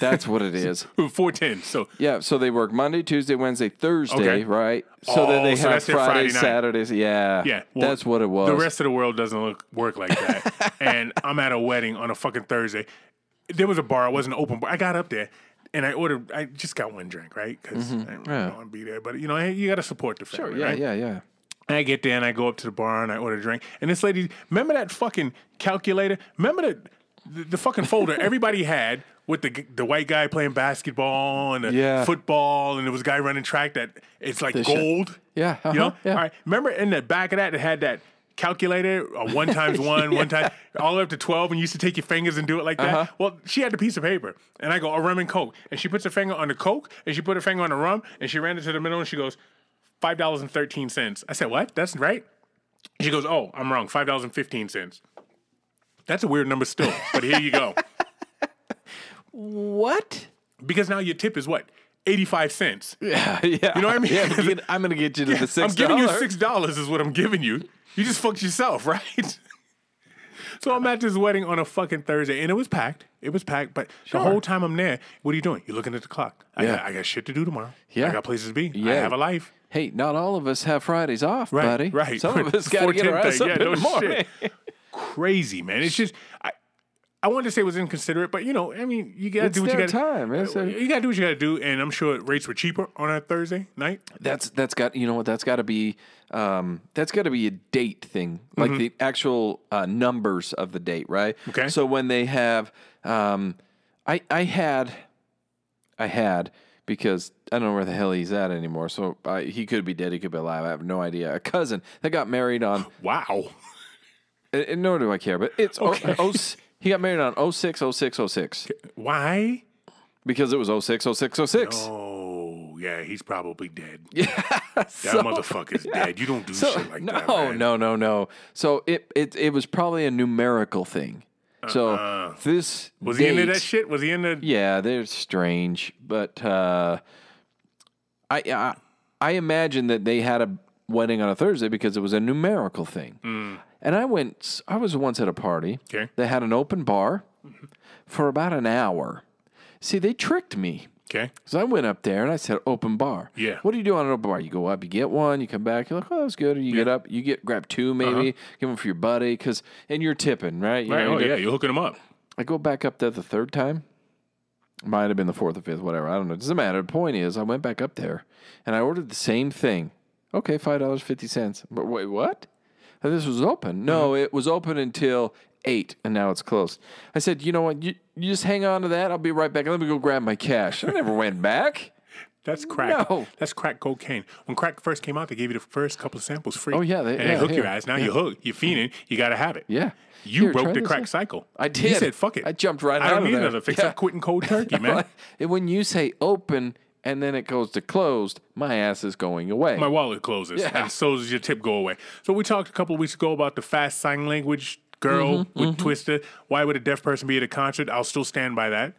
That's what it is. Four ten. So Yeah, so they work Monday, Tuesday, Wednesday, Thursday, Okay. right? So that Oh, they so have that's their Friday Saturdays. Yeah, yeah, well, that's what it was. The rest of the world doesn't look work like that. and I'm at a wedding on a fucking Thursday. There was a bar. It wasn't open bar. I got up there. And I ordered. I just got one drink, right? Because I didn't Mm-hmm. Yeah. want to be there, but you know, you got to support the family, Sure, yeah, right? yeah, yeah. And I get there and I go up to the bar and I order a drink. And this lady, remember that fucking calculator? Remember the the, the fucking folder everybody had with the the white guy playing basketball and the Yeah. football and there was a guy running track that it's like shit. gold. Yeah, You know? uh-huh, yeah. All right. Remember in the back of that it had that calculator, a one times one, one time, all the way up to 12, and you used to take your fingers and do it like that. Uh-huh. Well, she had the piece of paper, and I go, a rum and Coke. And she puts her finger on the Coke, and she put her finger on the rum, and she ran it to the middle, and she goes, $5.13. I said, what? That's right. She goes, oh, I'm wrong, $5.15. That's a weird number still, but here you go. What? Because now your tip is what? 85 cents. Yeah, yeah. You know what I mean? Yeah, I'm gonna- I'm gonna get you to the six. I'm giving you six dollars is what I'm giving you. You just fucked yourself, right? so I'm at this wedding on a fucking Thursday, and it was packed. It was packed, but the whole time I'm there, what are you doing? You're looking at the clock. I, Yeah. got, I got shit to do tomorrow. Yeah. I got places to be. Yeah. I have a life. Hey, not all of us have Fridays off, Right, buddy. right. Some of us got to get our ass up yeah, in no the morning. shit. Crazy, man. It's just I. I wanted to say it was inconsiderate, but you know, I mean, you gotta do what you gotta. time. It's a- you gotta do what you gotta do, and I'm sure rates were cheaper on a Thursday night. That's that's got you know what that's got to be um, that's got to be a date thing like the actual uh, numbers of the date right Okay. so when they have um, I I had I had because I don't know where the hell he's at anymore so I, he could be dead he could be alive I have no idea a cousin that got married on Wow. and, and nor do I care but it's oh, oh, he got married on 06 06 06 Why? because it was 06 06 06 Oh, yeah, he's probably dead. Yeah, that motherfucker's dead. You don't do shit like no, that. man. no, no, no. So it, it it was probably a numerical thing. So this Uh-uh. Was he into date- that shit? Was he into? Yeah, they're strange, but uh, I, I I imagine that they had a wedding on a Thursday because it was a numerical thing. And I went, I was once at a party. Okay. They had an open bar for about an hour. See, they tricked me. Okay. So I went up there and I said, open bar. Yeah. What do you do on an open bar? You go up, you get one, you come back, you're like, oh, that was good. Or you get up, you get grab two uh-huh. maybe, give them for your buddy, because, and you're tipping, right? You Right. know, Oh yeah, you're hooking them up. I go back up there the third time. Might have been the fourth or fifth, whatever. I don't know. It doesn't matter. The point is, I went back up there and I ordered the same thing. Okay, five dollars fifty cents. But wait, what? This was open. No, mm-hmm. it was open until eight, and now it's closed. I said, you know what? You, you just hang on to that. I'll be right back. Let me go grab my cash. I never went back. That's crack. No. That's crack cocaine. When crack first came out, they gave you the first couple of samples free. Oh, yeah, they- and yeah, they hook your yeah, ass. Now you're hooked. You're fiending. You got to have it. Yeah. You Here, broke the crack yeah. cycle. I did. You said, "Fuck it." I jumped right I out don't of need another fix. Yeah. I'm quitting cold turkey, man. And when you say open and then it goes to closed, my ass is going away. My wallet closes, Yeah. and so does your tip go away. So we talked a couple of weeks ago about the fast sign language girl Mm-hmm, with Twister. Why would a deaf person be at a concert? I'll still stand by that.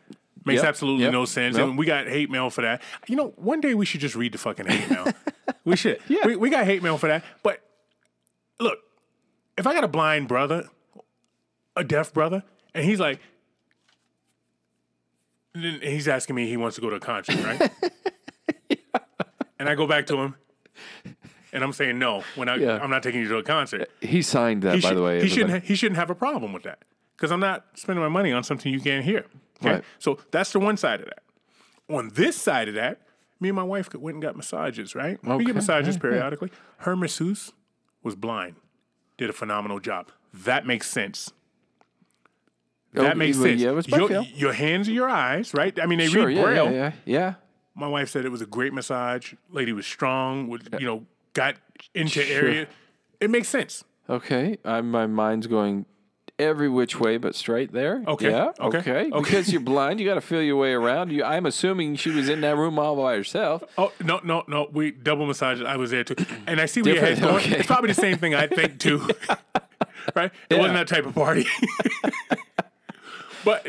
Makes Yep, absolutely yep, no sense. nope. And we got hate mail for that. You know, one day we should just read the fucking hate mail. we should. Yeah. We, we got hate mail for that. But look, if I got a blind brother, a deaf brother, and he's like, and he's asking me he wants to go to a concert, right? And I go back to him, and I'm saying no. When I, Yeah. I'm not taking you to a concert. he signed that, He, by should, the way. he shouldn't. He shouldn't have a problem with that because I'm not spending my money on something you can't hear. Okay? Right. So that's the one side of that. On this side of that, me and my wife went and got massages. Right? We get massages periodically. Her masseuse was blind. Did a phenomenal job. That makes sense. Oh, that Okay, makes sense. yeah, your, your hands are your eyes, right? I mean, they Sure, read yeah, braille. yeah, yeah, yeah. My wife said it was a great massage. Lady was strong. Would you know got into Sure. area. It makes sense. Okay, I, my mind's going every which way but straight there. Okay, Yeah. okay, Okay. okay. Because you're blind, you got to feel your way around. You, I'm assuming she was in that room all by herself. Oh no no no! We double massaged. I was there too, and I see where your head's going. okay. It's probably the same thing I think too, right? It wasn't that type of party. but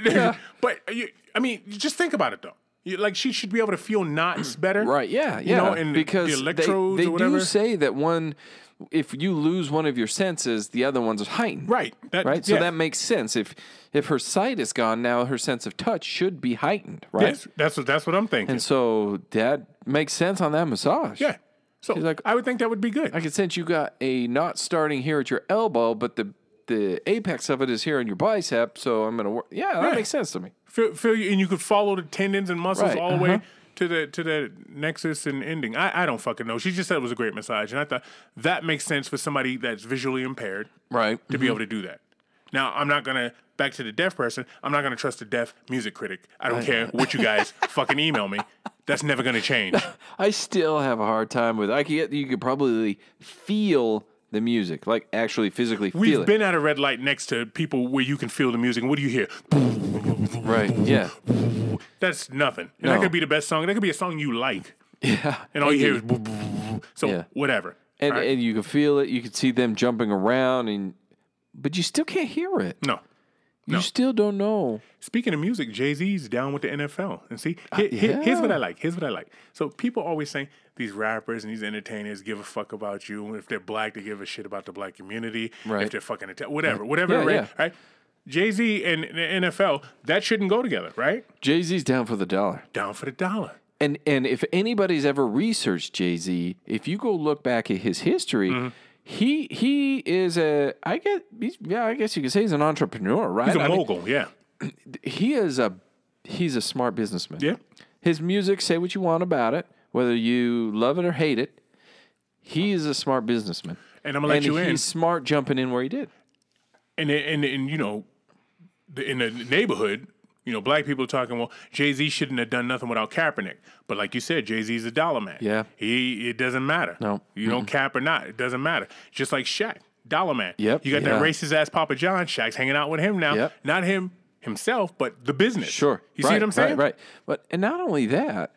but you, I mean, just think about it though. You, like she should be able to feel knots better, Right. Yeah. You Yeah. know, and the because they- electrodes they, or whatever. do say that one, if you lose one of your senses, the other one's heightened. Right. That, Right. So yeah. that makes sense. If if her sight is gone now, her sense of touch should be heightened. Right. yes, that's what that's what I'm thinking. And so that makes sense on that massage. yeah. So like- I would think that would be good. I can sense you got a knot starting here at your elbow, but the the apex of it is here in your bicep. So I'm gonna work. Yeah, that Yeah. makes sense to me. Feel, feel you, and you could follow the tendons and muscles Right, all the way uh-huh. to the to the nexus and ending. I, I don't fucking know. She just said it was a great massage, and I thought that makes sense for somebody that's visually impaired Right. to be able to do that. Now, I'm not gonna back to the deaf person. I'm not gonna trust a deaf music critic. I don't care what you guys fucking email me. That's never gonna change. I still have a hard time with. I can get you could probably feel the music, like actually physically feel We've it. been at a red light next to people where you can feel the music. And what do you hear? Right. Yeah. That's nothing. And that could be the best song. That could be a song you like, Yeah. and all you hear is boo, boo, boo, boo. so Yeah. whatever. and right? and you can feel it. You can see them jumping around, and but you still can't hear it. no. You still don't know. Speaking of music, Jay Z's down with the NFL. And see, uh, here- here's what. I like. Here's what I like. So people always say these rappers and these entertainers give a fuck about you. If they're black, they give a shit about the black community. Right. If they're fucking Ita- whatever, whatever. Yeah, right? yeah. right? Jay Z and the NFL that shouldn't go together, right? Jay Z's down for the dollar. Down for the dollar. And and if anybody's ever researched Jay Z, if you go look back at his history, Mm-hmm. he he is a I get he's, yeah I guess you could say he's an entrepreneur, right? He's a I mean, mogul. yeah. he is a he's a smart businessman. Yeah. His music, say what you want about it, whether you love it or hate it. He is a smart businessman. And I'm gonna let and you he's in. He's smart jumping in where he did. And and and you know, in the neighborhood, you know, black people are talking. Well, Jay Z shouldn't have done nothing without Kaepernick. But like you said, Jay Z's a dollar man. Yeah. he it doesn't matter. No. you don't cap or not, it doesn't matter. Just like Shaq, dollar man. Yep, you got that racist ass Papa John. Shaq's hanging out with him now. Yep. not him himself, but the business. Sure. you right, see what I'm saying? Right, right. But and not only that,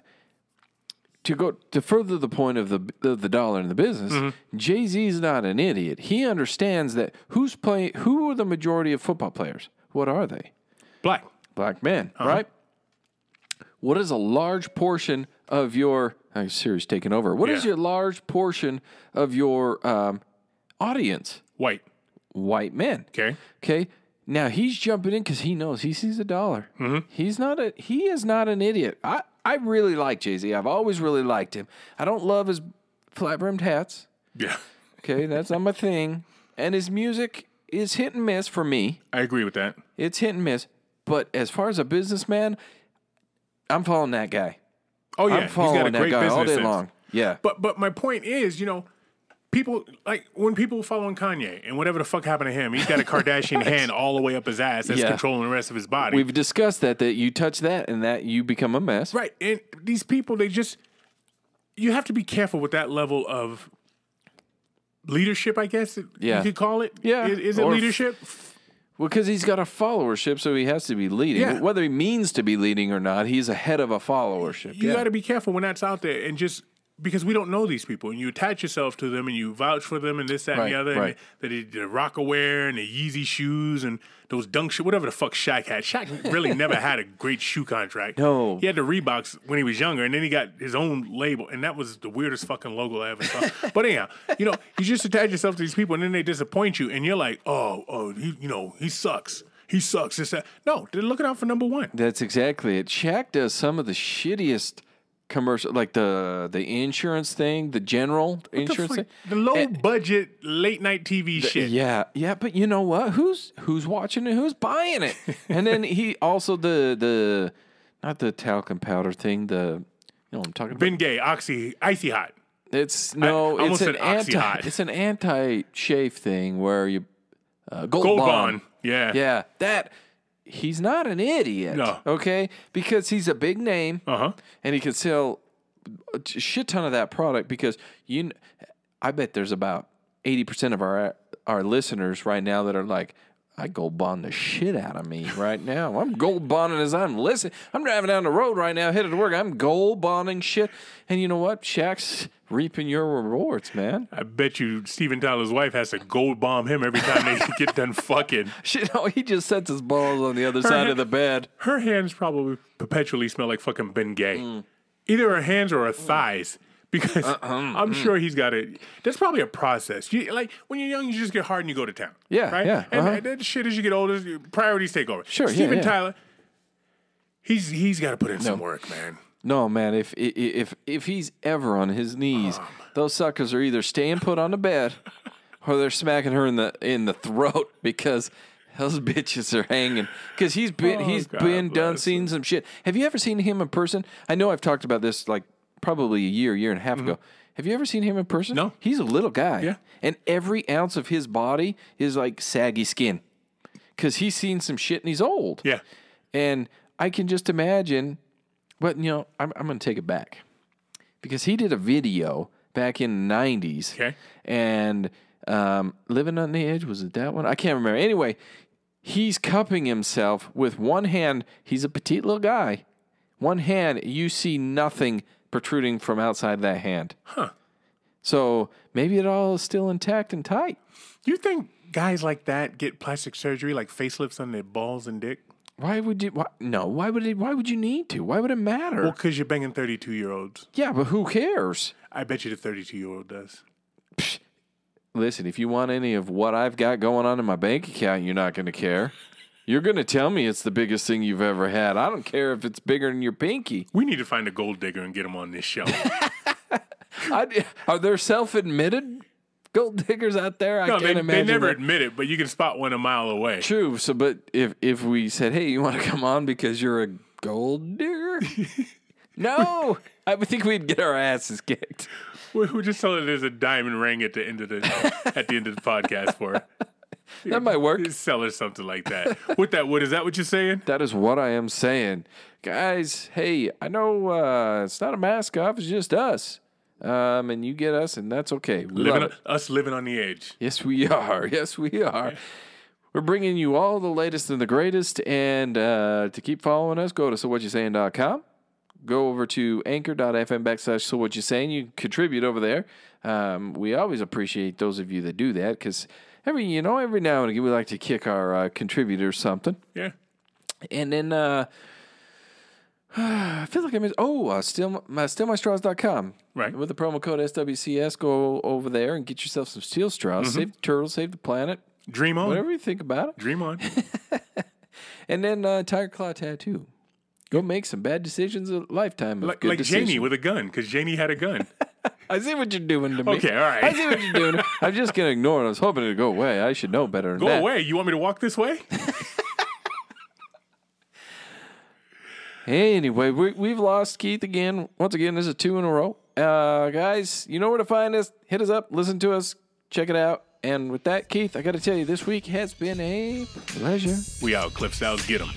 to go to further the point of the the, the dollar in the business, Mm-hmm. Jay Z is not an idiot. He understands that who's playing. Who are the majority of football players? What are they? Black. Black men, Uh-huh. right? What is a large portion of your Uh, Siri's taking over. What is Yeah. your large portion of your um, audience? White. White men. Okay. Okay. Now he's jumping in because he knows he sees a dollar. Mm-hmm. He's not a he is not an idiot. I I really like Jay Z. I've always really liked him. I don't love his flat brimmed hats. Yeah. Okay, that's not my thing. And his music is hit and miss for me. I agree with that. It's hit and miss. But as far as a businessman, I'm following that guy. Oh yeah, I'm following he's got a that great guy business all day sense. long. Yeah. But but my point is, you know, people like when people following Kanye and whatever the fuck happened to him, he's got a Kardashian hand all the way up his ass that's Yeah. controlling the rest of his body. We've discussed that that you touch that and that you become a mess. right, and these people they just you have to be careful with that level of leadership. I guess it- Yeah. you could call it. Yeah, is, is it or f- leadership? Well, because he's got a followership, so he has to be leading. Yeah. Whether he means to be leading or not, he's ahead of a followership. you yeah. got to be careful when that's out there and just because we don't know these people and you attach yourself to them and you vouch for them and this that and the other right. and the, the, the Rocawear and the Yeezy shoes and those dunk shoes whatever the fuck Shaq had Shaq really never had a great shoe contract No. he had the Reeboks when he was younger and then he got his own label and that was the weirdest fucking logo I ever saw but anyhow you know you just attach yourself to these people and then they disappoint you and you're like oh oh he, you know he sucks he sucks this that no they're looking out for number one That's exactly it. Shaq does some of the shittiest commercial, like the the insurance thing, the general the, insurance fuck- thing. the low budget late night TV shit Yeah, yeah, but you know what? Who's who's watching it? Who's buying it? and then he also the the not the talcum powder thing. The you know what I'm talking about. Ben Gay, Oxy, Icy Hot. It's no, I it's an anti. It's an anti shave thing where you uh, gold, Gold bond. Bond. Yeah. Yeah, that he's not an idiot. No. Okay, because he's a big name Uh huh. and he can sell a shit ton of that product because you I bet there's about 80% of our our listeners right now that are like I gold bond the shit out of me right now. I'm gold bonding as I'm listening. I'm driving down the road right now, headed to work. I'm gold bonding shit. And you know what? Shaq's reaping your rewards, man. I bet you Steven Tyler's wife has to gold bond him every time they get done fucking. Shit, no, he just sets his balls on the other side of the bed. Her hands probably perpetually smell like fucking Ben Gay. Mm. Either her hands or her thighs. Because Uh-huh, I'm mm. sure he's got it. That's probably a process. You, like when you're young, you just get hard and you go to town. Yeah, right. yeah, And uh-huh. that shit as you get older, priorities take over. Sure, yeah, Steven yeah. Tyler, he's he's got to put in some work, man. No, man. If if if he's ever on his knees, those suckers are either staying put on the bed, or they're smacking her in the in the throat because those bitches are hanging. Because he's been Oh, he's God been done seen some shit. Have you ever seen him in person? I know I've talked about this like probably a year, year and a half ago. Have you ever seen him in person? Mm-hmm. No. He's a little guy. Yeah. And every ounce of his body is like saggy skin. Because he's seen some shit and he's old. Yeah. And I can just imagine, but you know, I'm, I'm going to take it back because he did a video back in the 90s. Okay. And um, Living on the Edge, was it that one? I can't remember. Anyway, he's cupping himself with one hand. He's a petite little guy. One hand, you see nothing protruding from outside that hand. Huh. So maybe it all is still intact and tight. You think guys like that get plastic surgery, like facelifts on their balls and dick? Why would you? Why, no. Why would it? Why would you need to? Why would it matter? Well, because you're banging 32 year olds. yeah, but who cares? I bet you the 32 year old does. Listen, if you want any of what I've got going on in my bank account, you're not going to care. You're going to tell me it's the biggest thing you've ever had. I don't care if it's bigger than your pinky. We need to find a gold digger and get him on this show. I, are there self-admitted gold diggers out there? I no, can't they, they imagine. never that. admit it, but you can spot one a mile away. True. So, but if if we said, "Hey, you want to come on because you're a gold digger?" no, I think we'd get our asses kicked. We we just tell her there's a diamond ring at the end of the at the end of the podcast for. That might work. Sell her something like that. With that wood, is that what you're saying? That is what I am saying. Guys, hey, I know uh, it's not a mask off, it's just us. Um, and you get us, and that's okay. We Living love on, it. us living on the edge. Yes, we are. Yes, we are. We're bringing you all the latest and the greatest. And uh, to keep following us, go to sowhatyousaying.com. Go over to anchor.fm backslash so what you saying. You contribute over there. Um, we always appreciate those of you that do that because every, you know, every now and again we like to kick our uh, contributors something. Yeah. And then uh, I feel like I missed. Oh, uh, still, my, stillmystraws.com. Right. With the promo code SWCS, go over there and get yourself some steel straws. Save the turtles, save the planet, Dream on. whatever you think about it. Dream on. And then uh, Tiger Claw Tattoo. Go make some bad decisions a lifetime of like good like decisions. Janie with a gun, because Jamie had a gun. I see what you're doing to me. Okay, all right. I see what you're doing. I'm just gonna ignore it. I was hoping it'd go away. I should know better than Go that. away. You want me to walk this way? Anyway, we, we've lost Keith again. Once again, this is two in a row. Uh, guys, you know where to find us. Hit us up, listen to us, check it out. And with that, Keith, I got to tell you, this week has been a pleasure. We out, Cliff Styles. Get him.